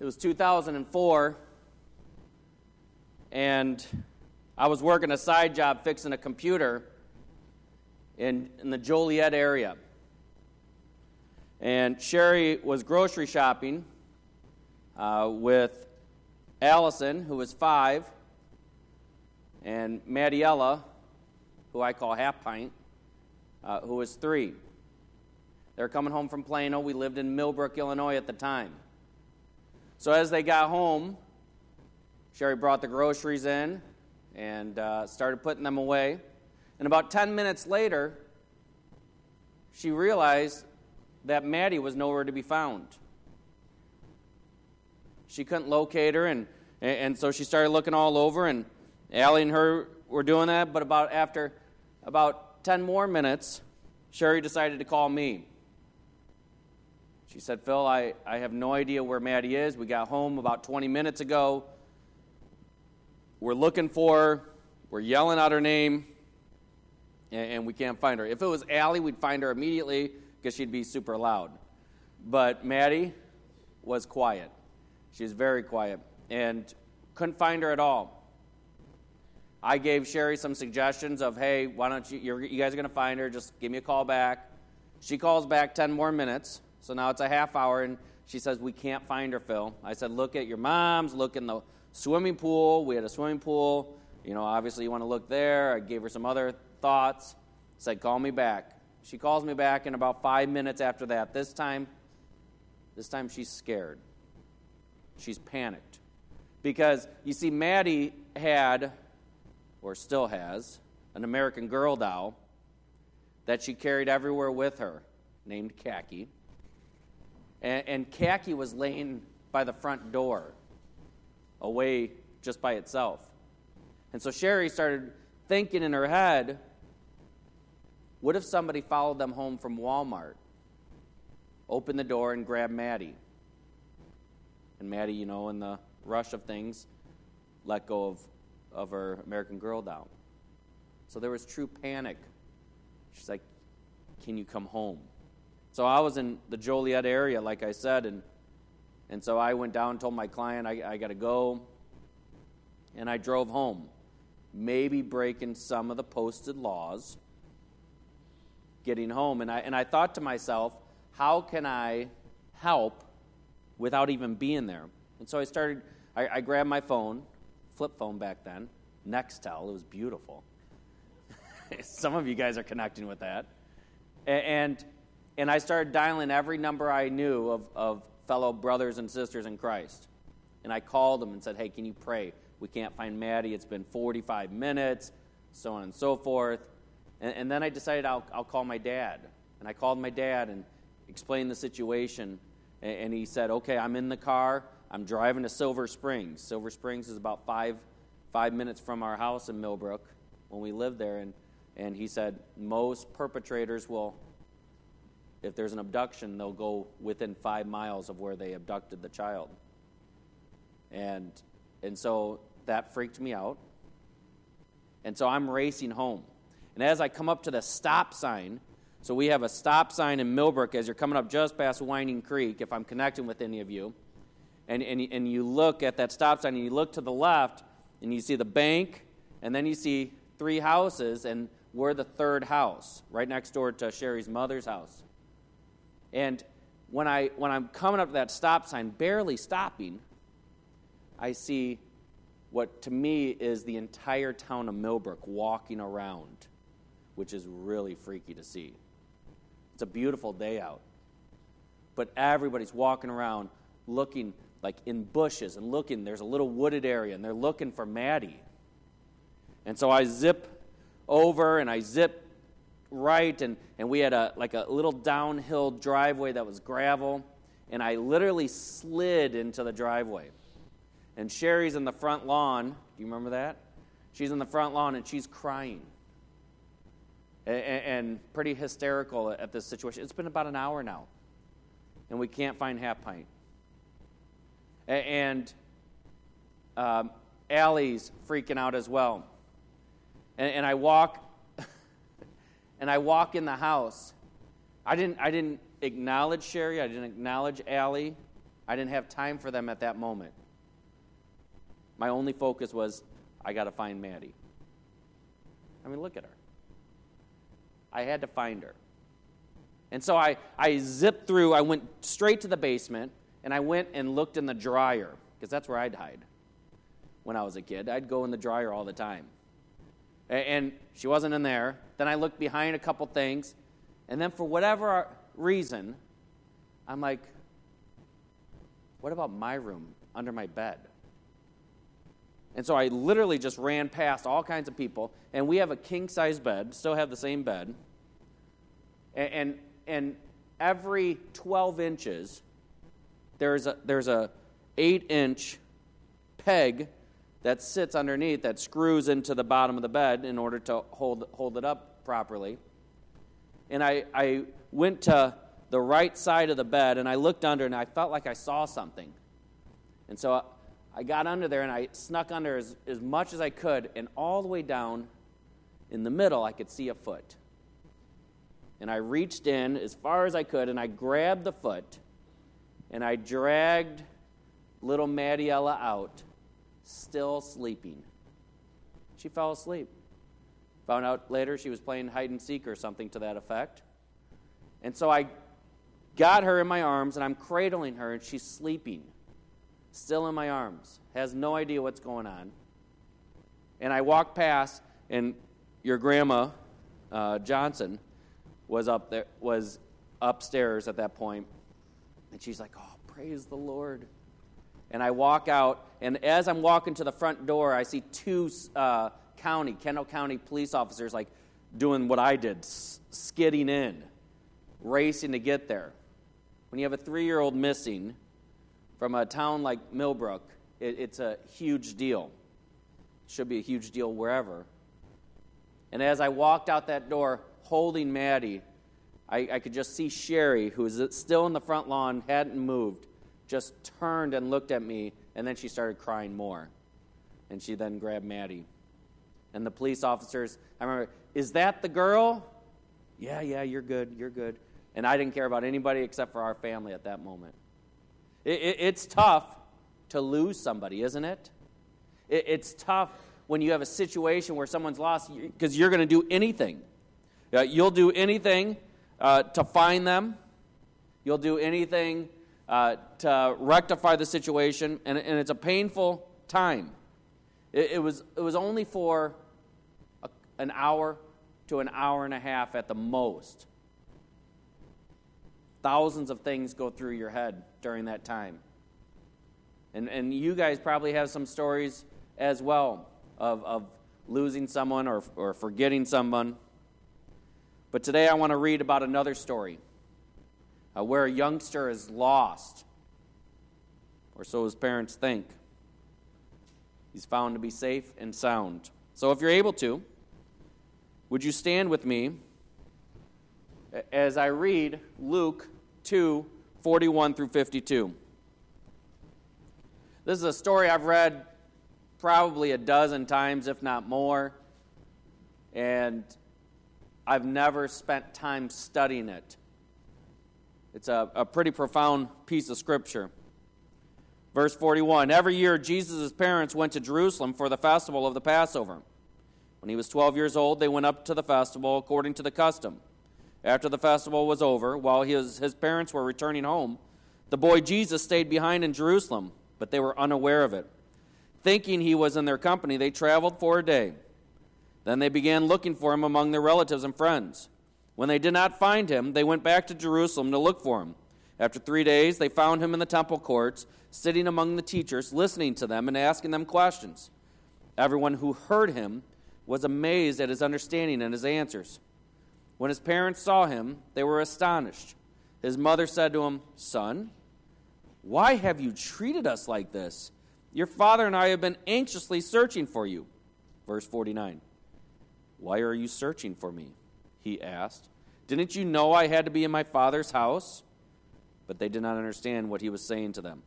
It was 2004, and I was working a side job fixing a computer in, in the Joliet area. And Sherry was grocery shopping uh, with Allison, who was five, and Mattiella, who I call Half Pint, uh, who was three. They were coming home from Plano. We lived in Millbrook, Illinois at the time. So as they got home, Sherry brought the groceries in and uh, started putting them away. And about 10 minutes later, she realized that Maddie was nowhere to be found. She couldn't locate her, and, and so she started looking all over, and Allie and her were doing that. But about after about 10 more minutes, Sherry decided to call me. She said, Phil, I, I have no idea where Maddie is. We got home about 20 minutes ago. We're looking for her. We're yelling out her name, and, and we can't find her. If it was Allie, we'd find her immediately because she'd be super loud. But Maddie was quiet. She was very quiet and couldn't find her at all. I gave Sherry some suggestions of, hey, why don't you, you guys are going to find her, just give me a call back. She calls back 10 more minutes. So now it's a half hour, and she says, We can't find her, Phil. I said, Look at your mom's, look in the swimming pool. We had a swimming pool. You know, obviously you want to look there. I gave her some other thoughts. Said, Call me back. She calls me back in about five minutes after that. This time, this time she's scared. She's panicked. Because you see, Maddie had, or still has, an American Girl doll that she carried everywhere with her, named Khaki. And, and khaki was laying by the front door, away just by itself. And so Sherry started thinking in her head what if somebody followed them home from Walmart, opened the door, and grabbed Maddie? And Maddie, you know, in the rush of things, let go of, of her American Girl doll. So there was true panic. She's like, Can you come home? So I was in the Joliet area, like I said, and, and so I went down told my client I, I got to go. And I drove home, maybe breaking some of the posted laws, getting home. And I, and I thought to myself, how can I help without even being there? And so I started, I, I grabbed my phone, flip phone back then, Nextel, it was beautiful. some of you guys are connecting with that. And and I started dialing every number I knew of, of fellow brothers and sisters in Christ. And I called them and said, hey, can you pray? We can't find Maddie. It's been 45 minutes, so on and so forth. And, and then I decided I'll, I'll call my dad. And I called my dad and explained the situation. And, and he said, okay, I'm in the car. I'm driving to Silver Springs. Silver Springs is about five, five minutes from our house in Millbrook when we lived there. And, and he said, most perpetrators will if there's an abduction, they'll go within five miles of where they abducted the child. And, and so that freaked me out. And so I'm racing home. And as I come up to the stop sign, so we have a stop sign in Millbrook as you're coming up just past Winding Creek, if I'm connecting with any of you. And, and, and you look at that stop sign and you look to the left and you see the bank, and then you see three houses, and we're the third house, right next door to Sherry's mother's house. And when, I, when I'm coming up to that stop sign, barely stopping, I see what to me is the entire town of Millbrook walking around, which is really freaky to see. It's a beautiful day out. But everybody's walking around looking like in bushes and looking. There's a little wooded area, and they're looking for Maddie. And so I zip over and I zip right, and, and we had a, like a little downhill driveway that was gravel, and I literally slid into the driveway. And Sherry's in the front lawn. Do you remember that? She's in the front lawn and she's crying. And, and pretty hysterical at this situation. It's been about an hour now, and we can't find Half Pint. And um, Allie's freaking out as well. And, and I walk and I walk in the house. I didn't, I didn't acknowledge Sherry. I didn't acknowledge Allie. I didn't have time for them at that moment. My only focus was, I got to find Maddie. I mean, look at her. I had to find her. And so I, I zipped through, I went straight to the basement, and I went and looked in the dryer, because that's where I'd hide when I was a kid. I'd go in the dryer all the time. And she wasn't in there. Then I looked behind a couple things, and then for whatever reason, I'm like, what about my room under my bed? And so I literally just ran past all kinds of people, and we have a king size bed, still have the same bed. And, and, and every 12 inches, there's a, there's a 8 inch peg that sits underneath that screws into the bottom of the bed in order to hold, hold it up properly. And I, I went to the right side of the bed and I looked under and I felt like I saw something. And so I got under there and I snuck under as, as much as I could, and all the way down in the middle, I could see a foot. And I reached in as far as I could and I grabbed the foot and I dragged little Madiella out, still sleeping. She fell asleep. Found out later she was playing hide and seek or something to that effect. And so I got her in my arms and I'm cradling her and she's sleeping still in my arms, has no idea what's going on. And I walk past, and your grandma, uh, Johnson, was up there, was upstairs at that point, and she's like, "Oh, praise the Lord." And I walk out, and as I'm walking to the front door, I see two uh, county, Kendall County police officers, like doing what I did, skidding in, racing to get there. When you have a three-year-old missing, from a town like Millbrook, it, it's a huge deal. Should be a huge deal wherever. And as I walked out that door holding Maddie, I, I could just see Sherry, who was still in the front lawn, hadn't moved, just turned and looked at me, and then she started crying more. And she then grabbed Maddie. And the police officers, I remember, is that the girl? Yeah, yeah, you're good, you're good. And I didn't care about anybody except for our family at that moment. It, it, it's tough to lose somebody, isn't it? it it's tough when you have a situation where someone's lost because you're going to do anything. Uh, you'll do anything uh, to find them, you'll do anything uh, to rectify the situation, and, and, it's a painful time. It, it, was, it was only for a, an hour to an hour and a half at the most. Thousands of things go through your head during that time. And, and you guys probably have some stories as well of, of losing someone or, or forgetting someone. But today I want to read about another story uh, where a youngster is lost, or so his parents think. He's found to be safe and sound. So if you're able to, would you stand with me as I read Luke 2 41 through 52. This is a story I've read probably a dozen times, if not more, and I've never spent time studying it. It's a, a pretty profound piece of scripture. Verse 41 Every year, Jesus' parents went to Jerusalem for the festival of the Passover. When he was 12 years old, they went up to the festival according to the custom. After the festival was over, while his, his parents were returning home, the boy Jesus stayed behind in Jerusalem, but they were unaware of it. Thinking he was in their company, they traveled for a day. Then they began looking for him among their relatives and friends. When they did not find him, they went back to Jerusalem to look for him. After three days, they found him in the temple courts, sitting among the teachers, listening to them and asking them questions. Everyone who heard him was amazed at his understanding and his answers. When his parents saw him, they were astonished. His mother said to him, Son, why have you treated us like this? Your father and I have been anxiously searching for you. Verse 49. Why are you searching for me? He asked. Didn't you know I had to be in my father's house? But they did not understand what he was saying to them.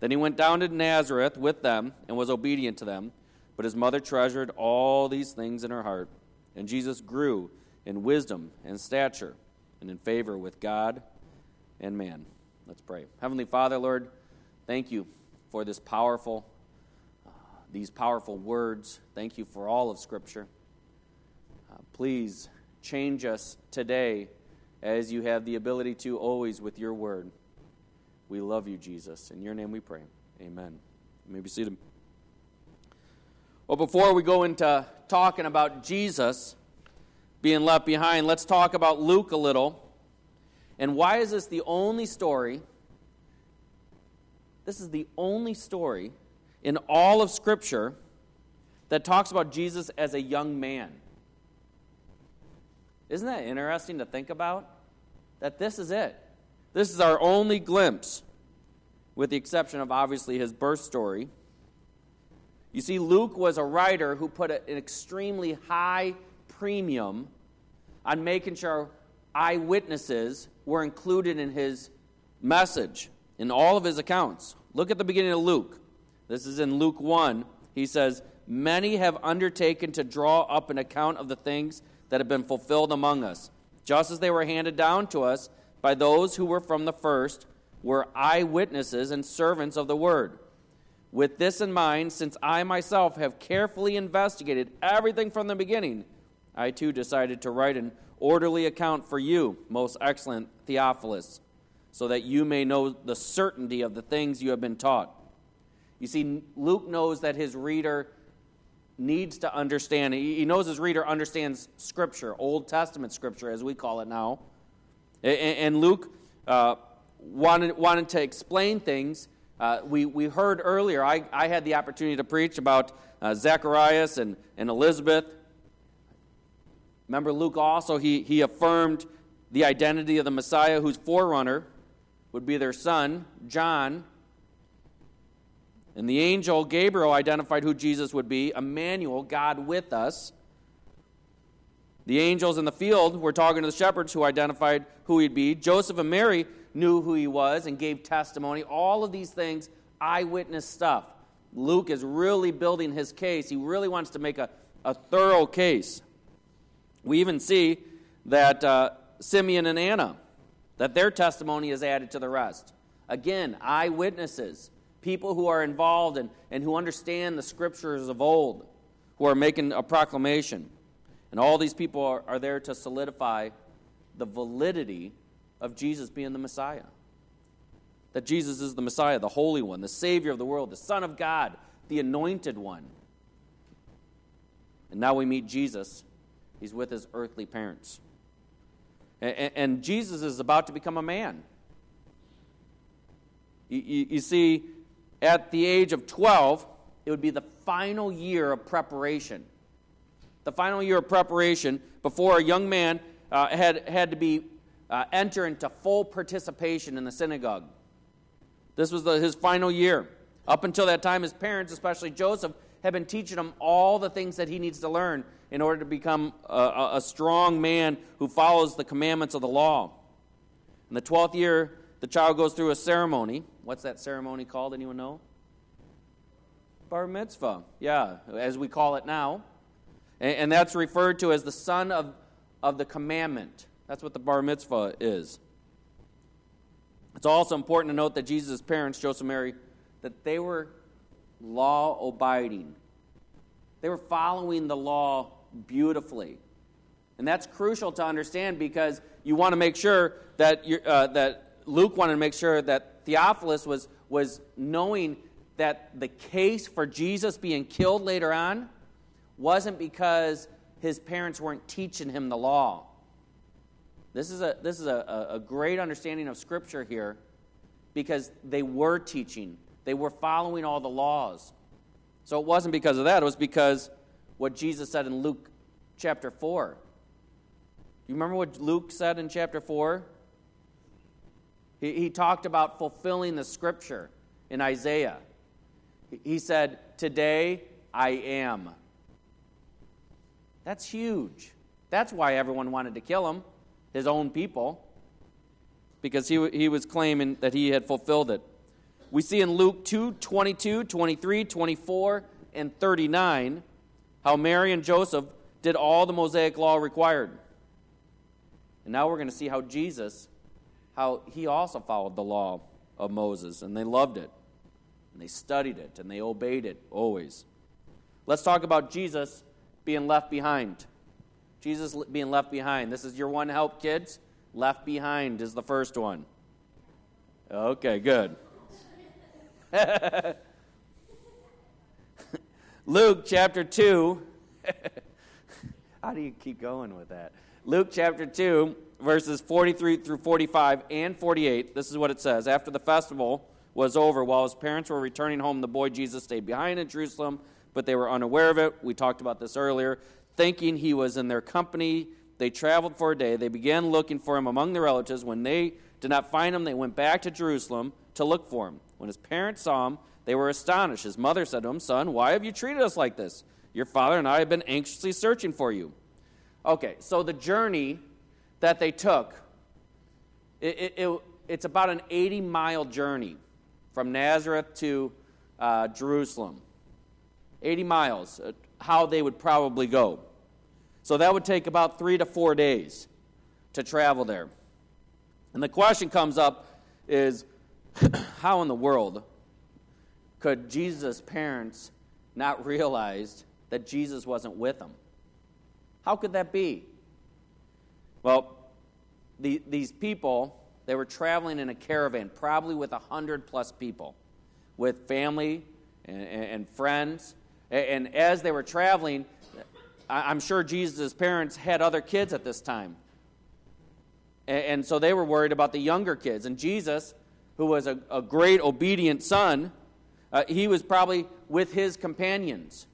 Then he went down to Nazareth with them and was obedient to them. But his mother treasured all these things in her heart. And Jesus grew in wisdom and stature and in favor with God and man. Let's pray. Heavenly Father, Lord, thank you for this powerful, uh, these powerful words. Thank you for all of Scripture. Uh, please change us today as you have the ability to always with your word. We love you, Jesus. In your name we pray. Amen. You may be seated. Well, before we go into talking about Jesus being left behind, let's talk about Luke a little. And why is this the only story? This is the only story in all of Scripture that talks about Jesus as a young man. Isn't that interesting to think about? That this is it. This is our only glimpse, with the exception of obviously his birth story. You see, Luke was a writer who put an extremely high premium on making sure eyewitnesses were included in his message, in all of his accounts. Look at the beginning of Luke. This is in Luke 1. He says, Many have undertaken to draw up an account of the things that have been fulfilled among us, just as they were handed down to us by those who were from the first, were eyewitnesses and servants of the word. With this in mind, since I myself have carefully investigated everything from the beginning, I too decided to write an orderly account for you, most excellent Theophilus, so that you may know the certainty of the things you have been taught. You see, Luke knows that his reader needs to understand. He knows his reader understands Scripture, Old Testament Scripture, as we call it now. And Luke uh, wanted, wanted to explain things. Uh, we, we heard earlier, I, I had the opportunity to preach about uh, Zacharias and, and Elizabeth. Remember, Luke also, he, he affirmed the identity of the Messiah, whose forerunner would be their son, John. And the angel Gabriel identified who Jesus would be Emmanuel, God with us. The angels in the field were talking to the shepherds who identified who he'd be. Joseph and Mary knew who he was and gave testimony. All of these things, eyewitness stuff. Luke is really building his case. He really wants to make a, a thorough case. We even see that uh, Simeon and Anna, that their testimony is added to the rest. Again, eyewitnesses people who are involved and, and who understand the scriptures of old, who are making a proclamation. And all these people are, are there to solidify the validity of Jesus being the Messiah. That Jesus is the Messiah, the Holy One, the Savior of the world, the Son of God, the Anointed One. And now we meet Jesus. He's with his earthly parents. And, and Jesus is about to become a man. You, you, you see, at the age of 12, it would be the final year of preparation. The final year of preparation before a young man uh, had, had to be uh, enter into full participation in the synagogue. This was the, his final year. Up until that time, his parents, especially Joseph, had been teaching him all the things that he needs to learn in order to become a, a strong man who follows the commandments of the law. In the 12th year, the child goes through a ceremony. What's that ceremony called? Anyone know? Bar mitzvah. Yeah, as we call it now. And, and that's referred to as the son of, of the commandment. That's what the bar mitzvah is. It's also important to note that Jesus' parents, Joseph and Mary, that they were law abiding. They were following the law beautifully. And that's crucial to understand because you want to make sure that, uh, that Luke wanted to make sure that Theophilus was, was knowing that the case for Jesus being killed later on wasn't because his parents weren't teaching him the law. This is a, this is a, a great understanding of Scripture here because they were teaching, they were following all the laws. So it wasn't because of that, it was because what Jesus said in Luke chapter 4. Do you remember what Luke said in chapter 4? He, he talked about fulfilling the scripture in Isaiah. He said, Today I am. That's huge. That's why everyone wanted to kill him, his own people, because he, he was claiming that he had fulfilled it. We see in Luke 2 22, 23, 24, and 39 how Mary and Joseph did all the Mosaic law required. And now we're going to see how Jesus how he also followed the law of Moses, and they loved it, and they studied it, and they obeyed it always. Let's talk about Jesus being left behind. Jesus being left behind. This is your one help, kids. Left behind is the first one. Okay, good. Luke chapter 2. How do you keep going with that? Luke chapter 2, verses 43 through 45 and 48. This is what it says. After the festival was over, while his parents were returning home, the boy Jesus stayed behind in Jerusalem, but they were unaware of it. We talked about this earlier. Thinking he was in their company, they traveled for a day. They began looking for him among their relatives. When they did not find him, they went back to Jerusalem to look for him. When his parents saw him, they were astonished. His mother said to him, Son, why have you treated us like this? Your father and I have been anxiously searching for you. Okay, so the journey that they took, it, it, it, it's about an 80 mile journey from Nazareth to uh, Jerusalem. 80 miles, uh, how they would probably go. So that would take about three to four days to travel there. And the question comes up is how in the world could Jesus' parents not realize that Jesus wasn't with them? How could that be? Well, the, these people, they were traveling in a caravan, probably with a hundred plus people, with family and, and friends. And, and as they were traveling, I'm sure Jesus' parents had other kids at this time. And, and so they were worried about the younger kids. And Jesus, who was a, a great obedient son, uh, he was probably with his companions,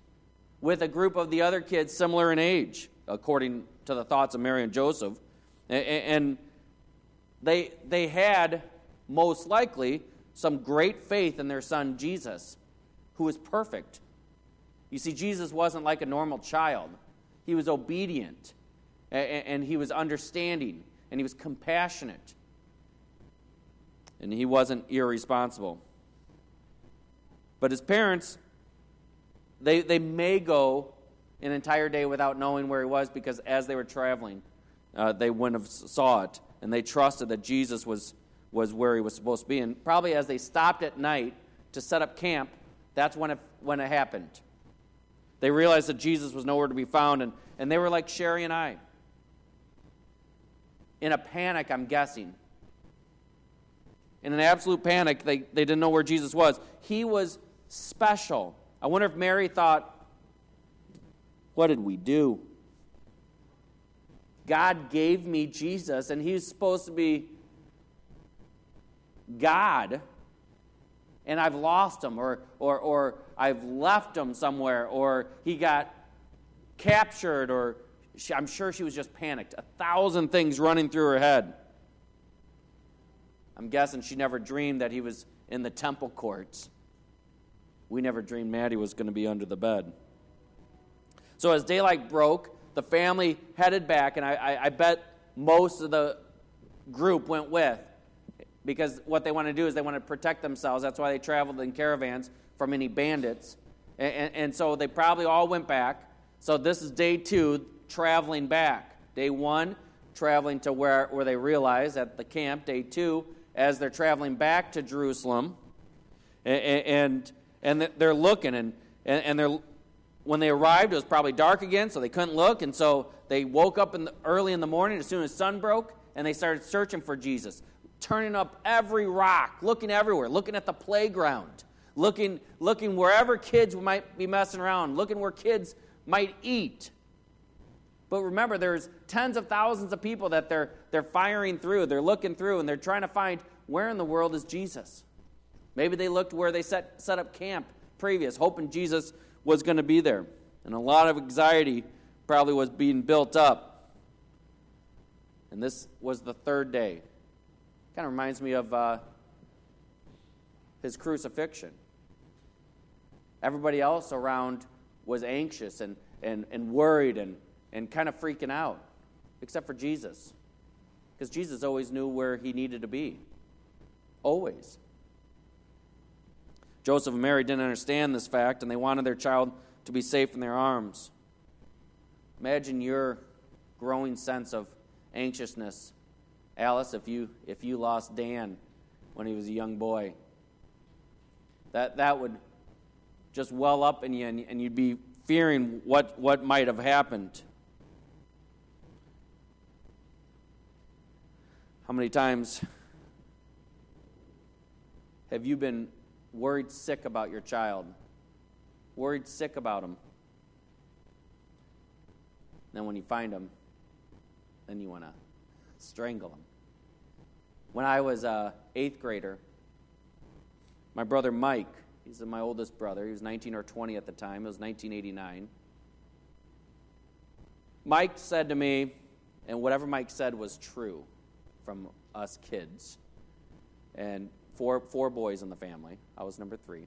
with a group of the other kids similar in age according to the thoughts of Mary and Joseph. And they, they had, most likely, some great faith in their son Jesus, who was perfect. You see, Jesus wasn't like a normal child, he was obedient, and he was understanding, and he was compassionate, and he wasn't irresponsible. But his parents, they, they may go an entire day without knowing where he was because as they were traveling, uh, they wouldn't have saw it, and they trusted that Jesus was, was where he was supposed to be. And probably as they stopped at night to set up camp, that's when it, when it happened. They realized that Jesus was nowhere to be found, and, and they were like Sherry and I. In a panic, I'm guessing. In an absolute panic, they, they didn't know where Jesus was. He was special. I wonder if Mary thought, what did we do? God gave me Jesus, and he's supposed to be God, and I've lost him, or, or, or I've left him somewhere, or he got captured, or she, I'm sure she was just panicked. A thousand things running through her head. I'm guessing she never dreamed that he was in the temple courts. We never dreamed Maddie was going to be under the bed. So as daylight broke, the family headed back, and I, I, I bet most of the group went with because what they want to do is they want to protect themselves. That's why they traveled in caravans from any bandits. And, and, and, so they probably all went back. So this is day two, traveling back. Day one, traveling to where, where they realize at the camp. Day two, as they're traveling back to Jerusalem. And, and, and they're looking, and, and they're when they arrived, it was probably dark again, so they couldn't look. And so they woke up in the, early in the morning as soon as sun broke, and they started searching for Jesus, turning up every rock, looking everywhere, looking at the playground, looking, looking wherever kids might be messing around, looking where kids might eat. But remember, there's tens of thousands of people that they're, they're firing through, they're looking through, and they're trying to find where in the world is Jesus. Maybe they looked where they set, set up camp previous, hoping Jesus was going to be there. And a lot of anxiety probably was being built up. And this was the third day. Kind of reminds me of uh, his crucifixion. Everybody else around was anxious and, and, and worried and, and kind of freaking out, except for Jesus. Because Jesus always knew where he needed to be. Always. Joseph and Mary didn't understand this fact, and they wanted their child to be safe in their arms. Imagine your growing sense of anxiousness Alice, if you, if you lost Dan when he was a young boy, that, that would just well up in you and, and you'd be fearing what, what might have happened. How many times have you been worried sick about your child? Worried sick about him? Then when you find him, then you want to strangle him. When I was a eighth grader, my brother Mike, he's my oldest brother, he was 19 or 20 at the time, it was 1989. Mike said to me, and whatever Mike said was true from us kids, and four, four boys in the family. I was number three.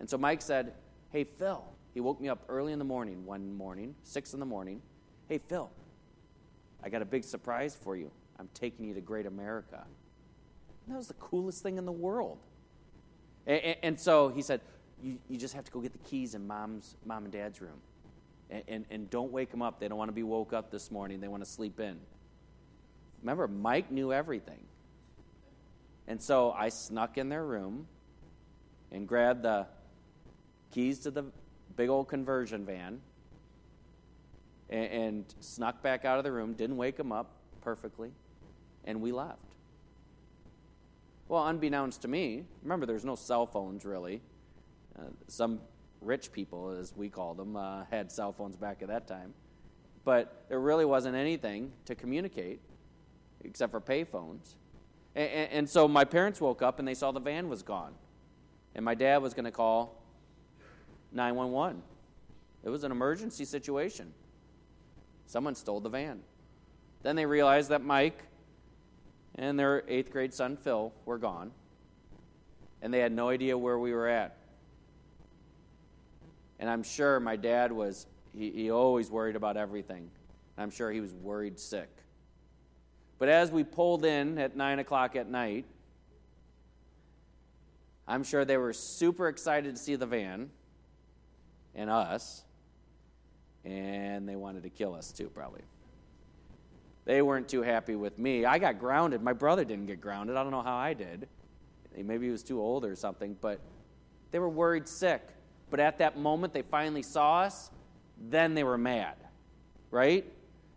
And so Mike said, Hey, Phil, he woke me up early in the morning one morning, 6 in the morning. Hey, Phil, I got a big surprise for you. I'm taking you to Great America. And that was the coolest thing in the world. And, and, and so he said, you, you, just have to go get the keys in mom's, mom and dad's room. And, and, and don't wake them up. They don't want to be woke up this morning. They want to sleep in. Remember, Mike knew everything. And so I snuck in their room and grabbed the keys to the big old conversion van and, and snuck back out of the room, didn't wake them up perfectly, and we left. Well, unbeknownst to me, remember there's no cell phones really. Uh, some rich people, as we call them, uh, had cell phones back at that time. But there really wasn't anything to communicate except for payphones. And, and, so my parents woke up and they saw the van was gone. And my dad was going to call 911. It was an emergency situation. Someone stole the van. Then they realized that Mike and their eighth grade son Phil were gone, and they had no idea where we were at. And I'm sure my dad was, he, he always worried about everything. I'm sure he was worried sick. But as we pulled in at 9 o'clock at night, I'm sure they were super excited to see the van and us, and they wanted to kill us too, probably. They weren't too happy with me. I got grounded. My brother didn't get grounded. I don't know how I did. Maybe he was too old or something, but they were worried sick. But at that moment, they finally saw us, then they were mad, right?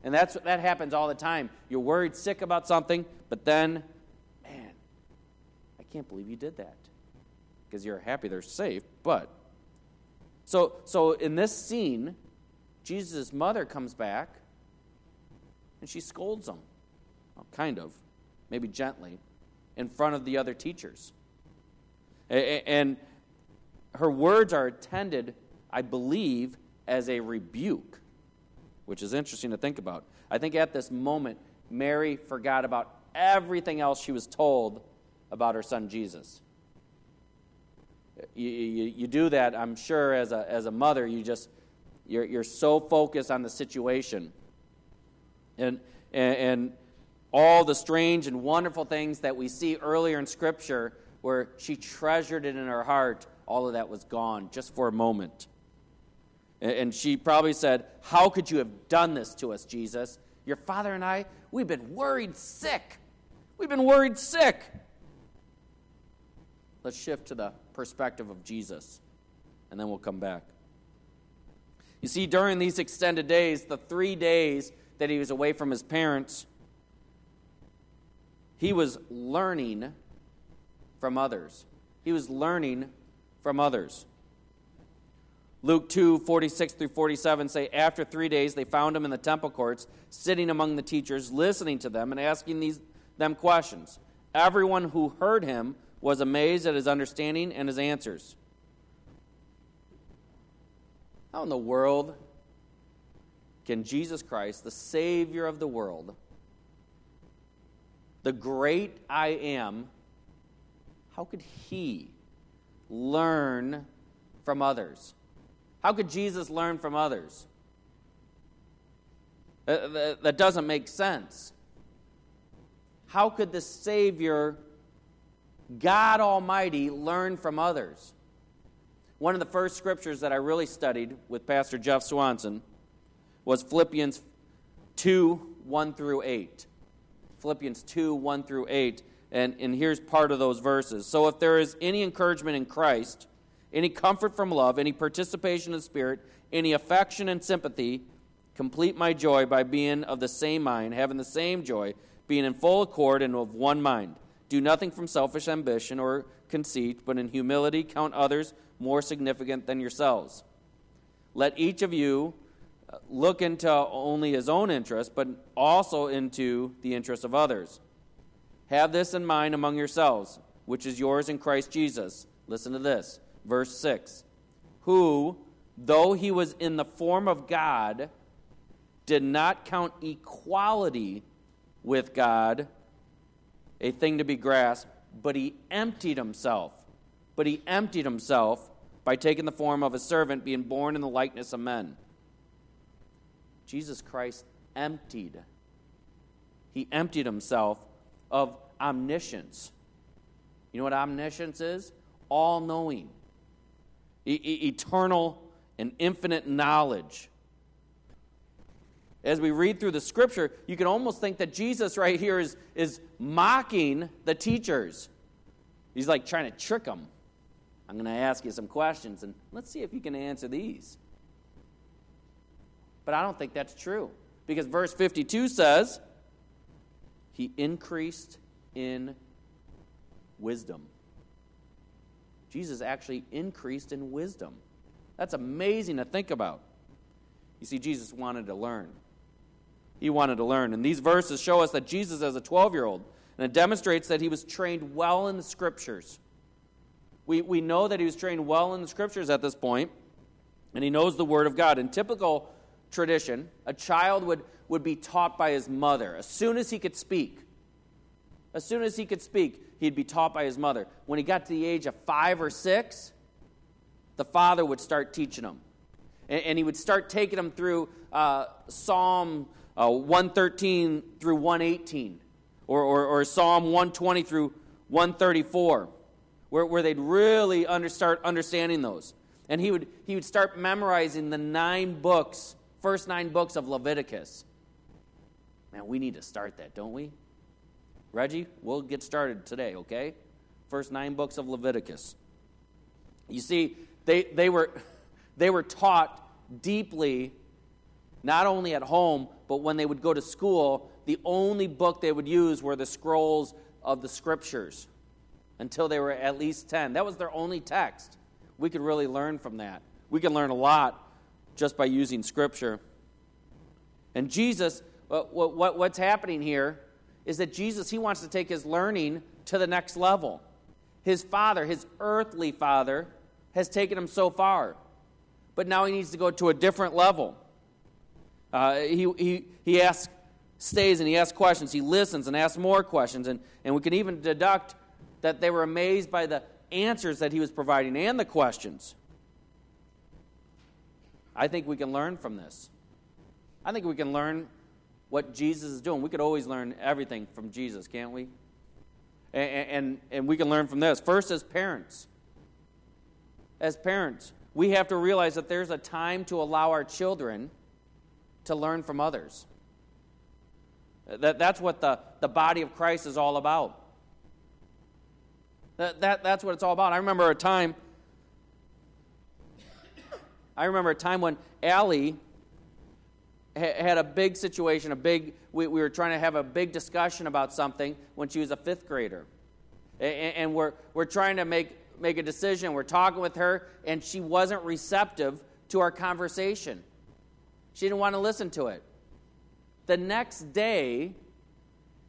And that's that happens all the time. You're worried sick about something, but then, man, I can't believe you did that. Because you're happy they're safe, but so so in this scene, Jesus' mother comes back and she scolds him. Well, kind of, maybe gently, in front of the other teachers. And her words are intended, I believe, as a rebuke which is interesting to think about. I think at this moment, Mary forgot about everything else she was told about her son Jesus. You, you, you do that, I'm sure, as a, as a mother, you just, you're, you're so focused on the situation. And, and, and all the strange and wonderful things that we see earlier in Scripture, where she treasured it in her heart, all of that was gone just for a moment. And she probably said, How could you have done this to us, Jesus? Your father and I, we've been worried sick. We've been worried sick. Let's shift to the perspective of Jesus, and then we'll come back. You see, during these extended days, the three days that he was away from his parents, he was learning from others. He was learning from others. Luke 2 46 through 47 say, After three days, they found him in the temple courts, sitting among the teachers, listening to them and asking these, them questions. Everyone who heard him was amazed at his understanding and his answers. How in the world can Jesus Christ, the Savior of the world, the great I am, how could he learn from others? How could Jesus learn from others? That doesn't make sense. How could the Savior, God Almighty, learn from others? One of the first scriptures that I really studied with Pastor Jeff Swanson was Philippians 2 1 through 8. Philippians 2 1 through 8. And, and here's part of those verses. So if there is any encouragement in Christ, any comfort from love, any participation in Spirit, any affection and sympathy, complete my joy by being of the same mind, having the same joy, being in full accord and of one mind. Do nothing from selfish ambition or conceit, but in humility count others more significant than yourselves. Let each of you uh, look into only his own interest, but also into the interest of others. Have this in mind among yourselves, which is yours in Christ Jesus. Listen to this. Verse 6 Who, though he was in the form of God, did not count equality with God a thing to be grasped, but he emptied himself. But he emptied himself by taking the form of a servant, being born in the likeness of men. Jesus Christ emptied. He emptied himself of omniscience. You know what omniscience is? All knowing, e- eternal and infinite knowledge. As we read through the scripture, you can almost think that Jesus right here is, is mocking the teachers. He's like trying to trick them. I'm going to ask you some questions, and let's see if you can answer these. But I don't think that's true. Because verse 52 says, He increased in wisdom. Jesus actually increased in wisdom. That's amazing to think about. You see, Jesus wanted to learn. He wanted to learn. And these verses show us that Jesus, as a 12 year old, and it demonstrates that he was trained well in the scriptures. We, we know that he was trained well in the scriptures at this point, and he knows the word of God. In typical tradition, a child would, would be taught by his mother as soon as he could speak. As soon as he could speak, he'd be taught by his mother. When he got to the age of five or six, the father would start teaching him. And, and he would start taking him through uh, Psalm uh, 113 through 118, or, or, or, Psalm 120 through 134, where, where they'd really under, start understanding those. And he would, he would start memorizing the nine books first nine books of Leviticus. Man, we need to start that, don't we? Reggie, we'll get started today, okay? First nine books of Leviticus. You see, they, they, were, they were taught deeply, not only at home, but when they would go to school, the only book they would use were the scrolls of the scriptures until they were at least 10. That was their only text. We could really learn from that. We can learn a lot just by using Scripture. And Jesus, what, what, what's happening here is that Jesus, he wants to take his learning to the next level. His father, his earthly father, has taken him so far. But now he needs to go to a different level. Uh, he, he, he asks, stays and he asks questions. He listens and asks more questions. And, and we can even deduct that they were amazed by the answers that he was providing and the questions. I think we can learn from this. I think we can learn what Jesus is doing. We could always learn everything from Jesus, can't we? And, and, and we can learn from this. First, as parents. As parents, we have to realize that there's a time to allow our children to learn from others. That, that's what the, the body of Christ is all about. That, that, that's what it's all about. I remember a time I remember a time when Allie had a big situation, a big, we, we were trying to have a big discussion about something when she was a fifth grader. And, and we're, we're trying to make, make a decision. We're talking with her, and she wasn't receptive to our conversation. She didn't want to listen to it. The next day,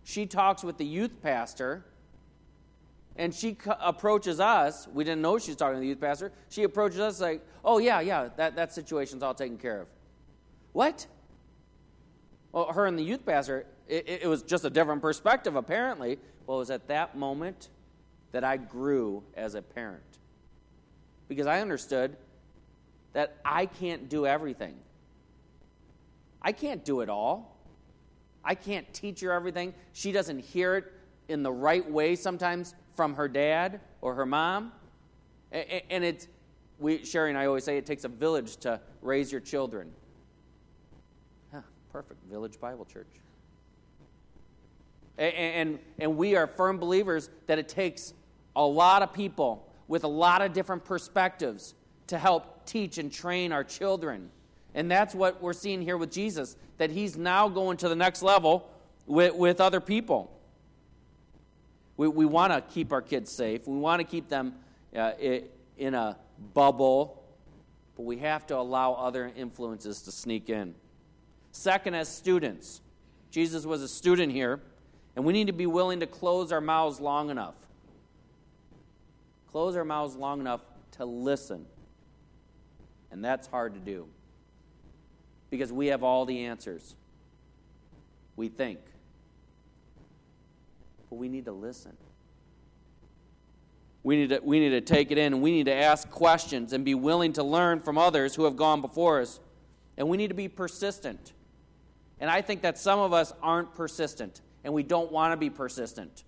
she talks with the youth pastor and she approaches us. We didn't know she was talking to the youth pastor. She approaches us like, oh, yeah, yeah, that, that situation's all taken care of. What? Well, her and the youth pastor, it, it was just a different perspective, apparently. Well, it was at that moment that I grew as a parent. Because I understood that I can't do everything. I can't do it all. I can't teach her everything. She doesn't hear it in the right way sometimes from her dad or her mom. And it's, we, Sherry and I always say it takes a village to raise your children. Perfect. Village Bible Church. And, and, and we are firm believers that it takes a lot of people with a lot of different perspectives to help teach and train our children. And that's what we're seeing here with Jesus, that he's now going to the next level with, with other people. We, we want to keep our kids safe, we want to keep them uh, in a bubble, but we have to allow other influences to sneak in. Second, as students, Jesus was a student here, and we need to be willing to close our mouths long enough. Close our mouths long enough to listen. And that's hard to do because we have all the answers. We think. But we need to listen. We need, to, we need to take it in and we need to ask questions and be willing to learn from others who have gone before us. And we need to be persistent. And I think that some of us aren't persistent and we don't want to be persistent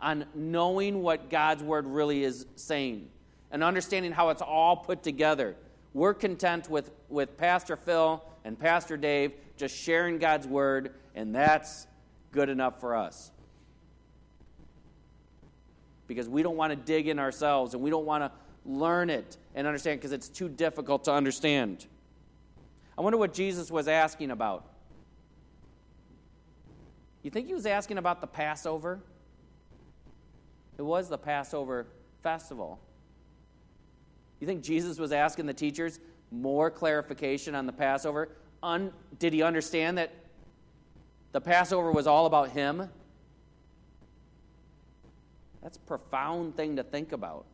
on knowing what God's word really is saying and understanding how it's all put together we're content with, with Pastor Phil and Pastor Dave just sharing God's word, and that's good enough for us. Because we don't want to dig in ourselves and we don't want to learn it and understand because it's too difficult to understand. I wonder what Jesus was asking about. You think he was asking about the Passover? It was the Passover festival. You think Jesus was asking the teachers more clarification on the Passover? Un- did he understand that the Passover was all about him? That's a profound thing to think about.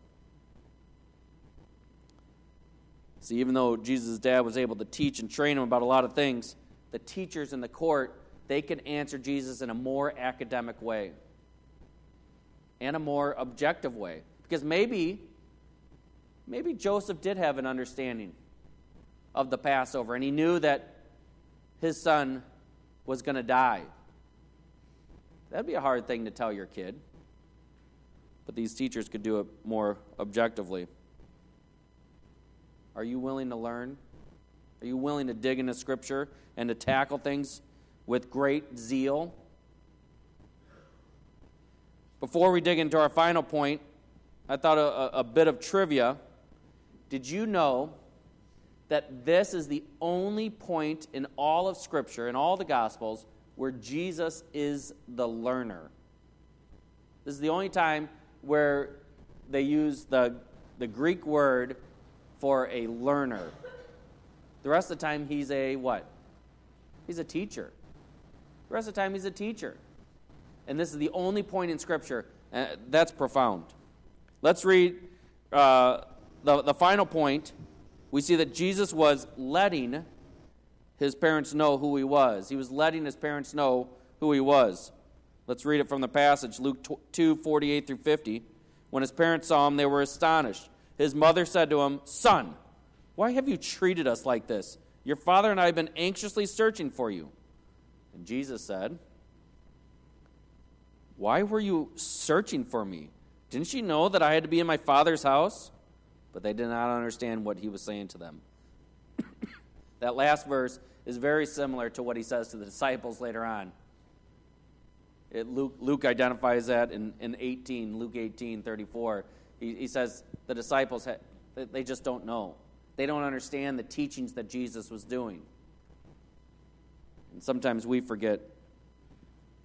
See, even though Jesus' dad was able to teach and train him about a lot of things, the teachers in the court, they can answer Jesus in a more academic way and a more objective way. Because maybe maybe Joseph did have an understanding of the Passover, and he knew that his son was going to die. That'd be a hard thing to tell your kid. But these teachers could do it more objectively. Are you willing to learn? Are you willing to dig into Scripture and to tackle things with great zeal? Before we dig into our final point, I thought a, a bit of trivia did you know that this is the only point in all of Scripture, in all the Gospels, where Jesus is the learner? This is the only time where they use the, the Greek word for a learner. The rest of the time, he's a what? He's a teacher. The rest of the time, he's a teacher. And this is the only point in Scripture. Uh, that's profound. Let's read uh, the, the final point, we see that Jesus was letting his parents know who he was. He was letting his parents know who he was. Let's read it from the passage, Luke 2 48 through 50. When his parents saw him, they were astonished. His mother said to him, Son, why have you treated us like this? Your father and I have been anxiously searching for you. And Jesus said, Why were you searching for me? Didn't you know that I had to be in my father's house? but they did not understand what he was saying to them. that last verse is very similar to what he says to the disciples later on. It, Luke, Luke, identifies that in, in 18, Luke 18, 34. He, he says the disciples, ha- they just don't know. They don't understand the teachings that Jesus was doing. Sometimes we forget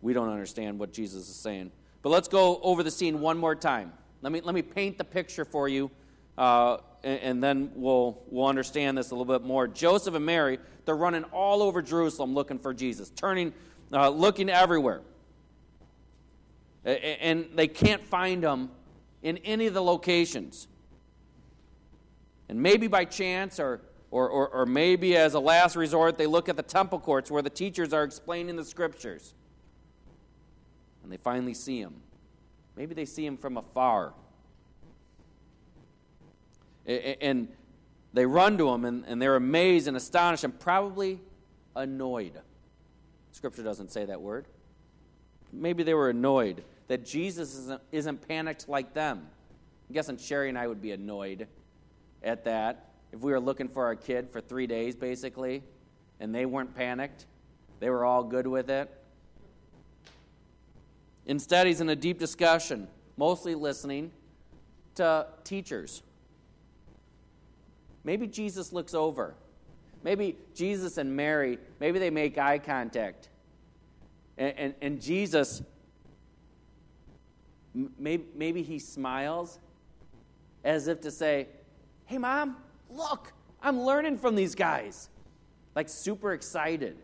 we don't understand what Jesus is saying. But let's go over the scene one more time. Let me, let me paint the picture for you uh, and, and, then we'll, we'll understand this a little bit more. Joseph and Mary, they're running all over Jerusalem looking for Jesus, turning, uh, looking everywhere. And they can't find him in any of the locations. And maybe by chance or, or, or, or maybe as a last resort, they look at the temple courts where the teachers are explaining the scriptures. And they finally see him. Maybe they see him from afar. And they run to him and, they're amazed and astonished and probably annoyed. Scripture doesn't say that word. Maybe they were annoyed that Jesus isn't panicked like them. I'm guessing Sherry and I would be annoyed at that if we were looking for our kid for three days, basically, and they weren't panicked. They were all good with it. Instead, he's in a deep discussion, mostly listening to teachers. Maybe Jesus looks over. Maybe Jesus and Mary, maybe they make eye contact. And, and, and Jesus, maybe, maybe he smiles as if to say, Hey, mom, look, I'm learning from these guys. Like super excited.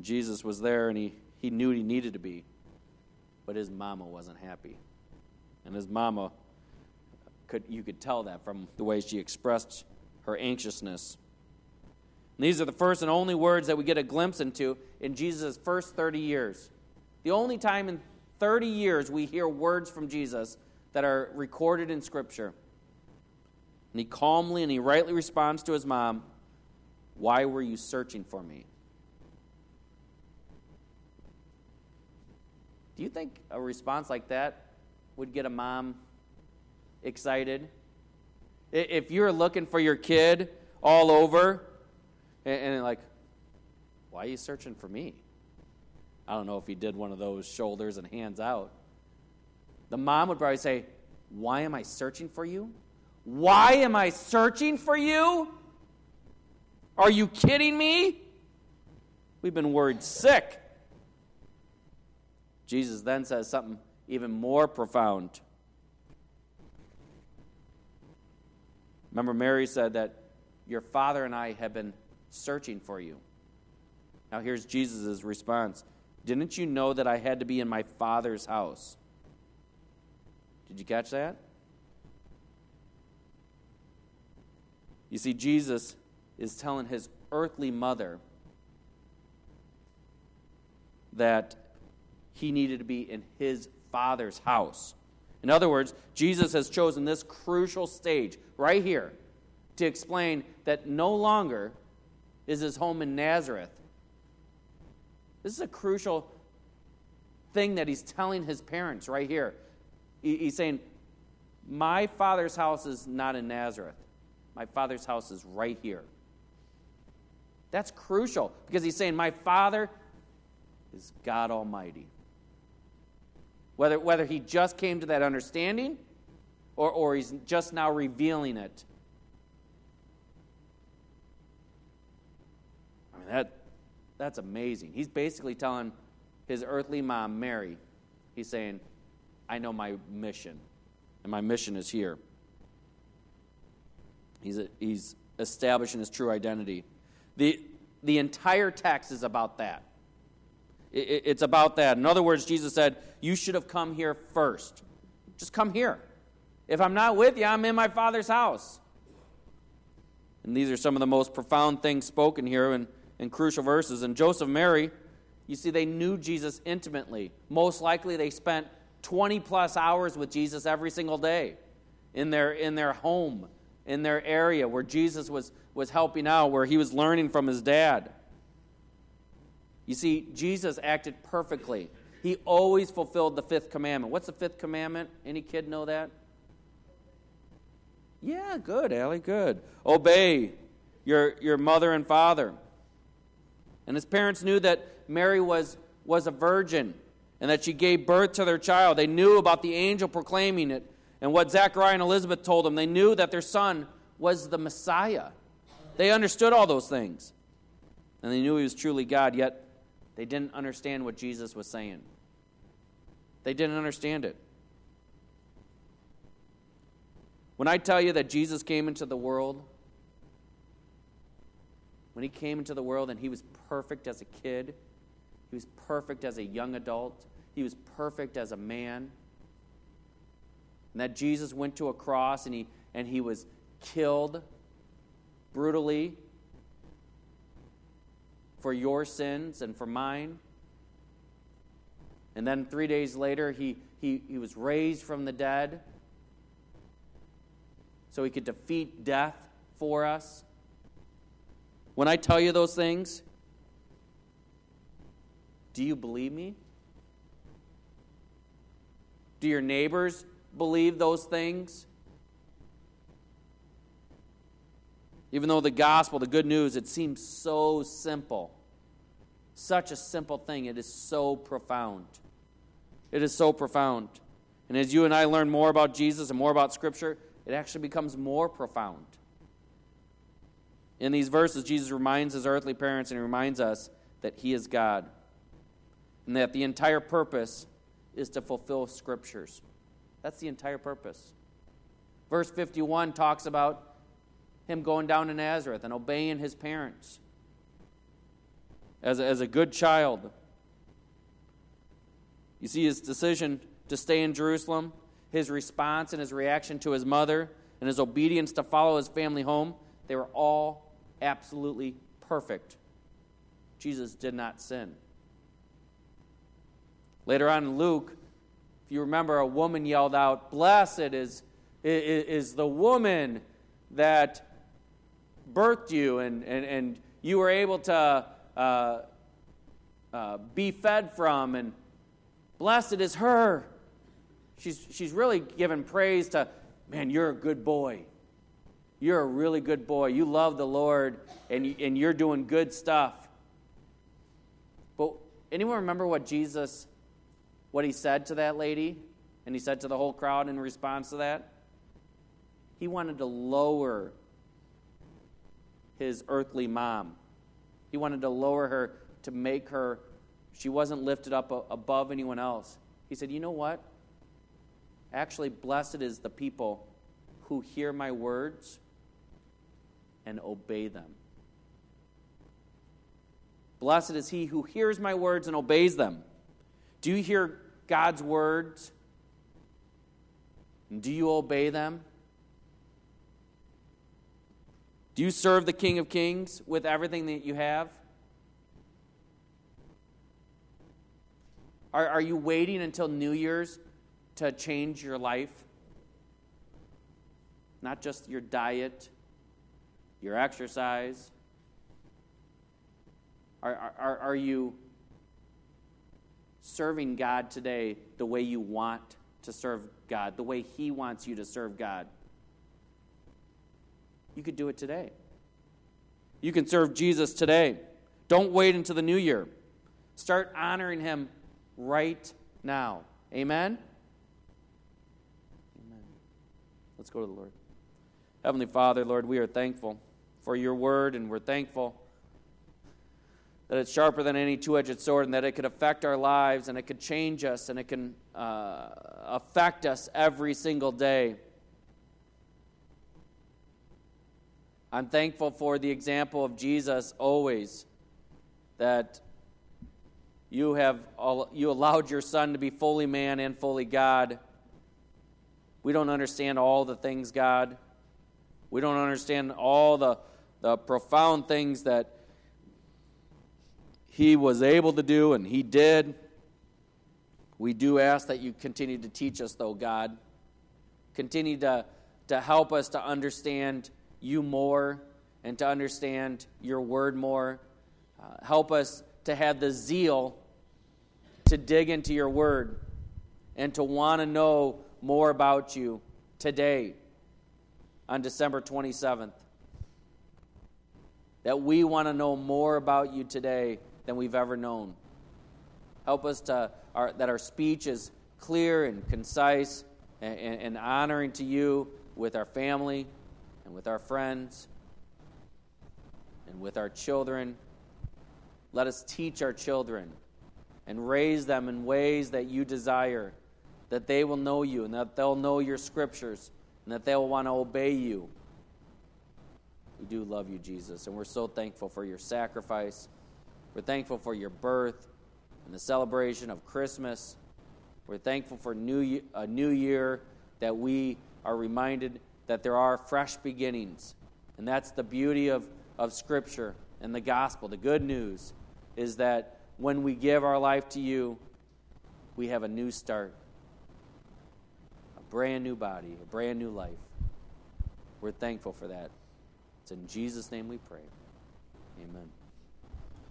Jesus was there and he, he knew he needed to be, but his mama wasn't happy. And his mama could you could tell that from the way she expressed her anxiousness. And these are the first and only words that we get a glimpse into in Jesus' first 30 years. The only time in 30 years we hear words from Jesus that are recorded in Scripture. And he calmly and he rightly responds to his mom, Why were you searching for me? Do you think a response like that would get a mom excited? If you're looking for your kid all over and, like, why are you searching for me? I don't know if he did one of those shoulders and hands out. The mom would probably say, Why am I searching for you? Why am I searching for you? Are you kidding me? We've been worried sick. Jesus then says something even more profound. Remember, Mary said that your father and I have been searching for you. Now, here's Jesus' response Didn't you know that I had to be in my father's house? Did you catch that? You see, Jesus is telling his earthly mother that he needed to be in his father's house. In other words, Jesus has chosen this crucial stage right here to explain that no longer is his home in Nazareth. This is a crucial thing that he's telling his parents right here. He's saying, My father's house is not in Nazareth, my father's house is right here. That's crucial because he's saying, My father is God Almighty. Whether, whether he just came to that understanding or, or he's just now revealing it. I mean, that, that's amazing. He's basically telling his earthly mom, Mary, he's saying, I know my mission, and my mission is here. He's, a, he's establishing his true identity. The, the entire text is about that. It's about that. In other words, Jesus said, You should have come here first. Just come here. If I'm not with you, I'm in my Father's house. And these are some of the most profound things spoken here in, in crucial verses. And Joseph Mary, you see, they knew Jesus intimately. Most likely, they spent 20 plus hours with Jesus every single day in their, in their home, in their area where Jesus was, was helping out, where he was learning from his dad. You see, Jesus acted perfectly. He always fulfilled the fifth commandment. What's the fifth commandment? Any kid know that? Yeah, good, Allie, good. Obey your, your mother and father. And his parents knew that Mary was, was a virgin and that she gave birth to their child. They knew about the angel proclaiming it and what Zechariah and Elizabeth told them. They knew that their son was the Messiah. They understood all those things. And they knew he was truly God, yet they didn't understand what Jesus was saying. They didn't understand it. When I tell you that Jesus came into the world, when he came into the world and he was perfect as a kid, he was perfect as a young adult, he was perfect as a man, and that Jesus went to a cross and he, and he was killed brutally for your sins and for mine. And then three days later, he, he, he was raised from the dead so he could defeat death for us. When I tell you those things, do you believe me? Do your neighbors believe those things? Even though the gospel, the good news, it seems so simple, Such a simple thing. It is so profound. It is so profound. And as you and I learn more about Jesus and more about Scripture, it actually becomes more profound. In these verses, Jesus reminds his earthly parents and he reminds us that he is God and that the entire purpose is to fulfill Scriptures. That's the entire purpose. Verse 51 talks about him going down to Nazareth and obeying his parents as a, as a good child. You see his decision to stay in Jerusalem, his response and his reaction to his mother, and his obedience to follow his family home, they were all absolutely perfect. Jesus did not sin. Later on in Luke, if you remember, a woman yelled out, Blessed is, is, is the woman that birthed you, and, and, and you were able to uh, uh, be fed from, and blessed is her. She's, she's really giving praise to, man, you're a good boy. You're a really good boy. You love the Lord, and, you, and you're doing good stuff. But anyone remember what Jesus, what he said to that lady? And he said to the whole crowd in response to that? He wanted to lower his earthly mom. He wanted to lower her to make her, she wasn't lifted up above anyone else. He said, You know what? Actually, blessed is the people who hear my words and obey them. Blessed is he who hears my words and obeys them. Do you hear God's words? And do you obey them? Do you serve the King of Kings with everything that you have? Are, are you waiting until New Year's to change your life? Not just your diet, your exercise. Are, are, are you serving God today the way you want to serve God, the way He wants you to serve God? You could do it today. You can serve Jesus today. Don't wait until the new year. Start honoring Him right now. Amen? Amen. Let's go to the Lord. Heavenly Father, Lord, we are thankful for your word, and we're thankful that it's sharper than any two edged sword and that it could affect our lives and it could change us and it can uh, affect us every single day. I'm thankful for the example of Jesus always, that you have you allowed your son to be fully man and fully God. We don't understand all the things, God. We don't understand all the, the profound things that he was able to do and he did. We do ask that you continue to teach us, though, God. Continue to, to help us to understand you more and to understand your word more. Uh, help us to have the zeal to dig into your word and to want to know more about you today on December 27th. That we want to know more about you today than we've ever known. Help us to our, that our speech is clear and concise and, and, and honoring to you with our family and with our friends and with our children. Let us teach our children and raise them in ways that you desire, that they will know you and that they'll know your scriptures and that they'll want to obey you. We do love you, Jesus, and we're so thankful for your sacrifice. We're thankful for your birth and the celebration of Christmas. We're thankful for new, a new year that we are reminded that there are fresh beginnings. And that's the beauty of, of Scripture and the gospel. The good news is that when we give our life to you, we have a new start, a brand new body, a brand new life. We're thankful for that. It's in Jesus' name we pray. Amen.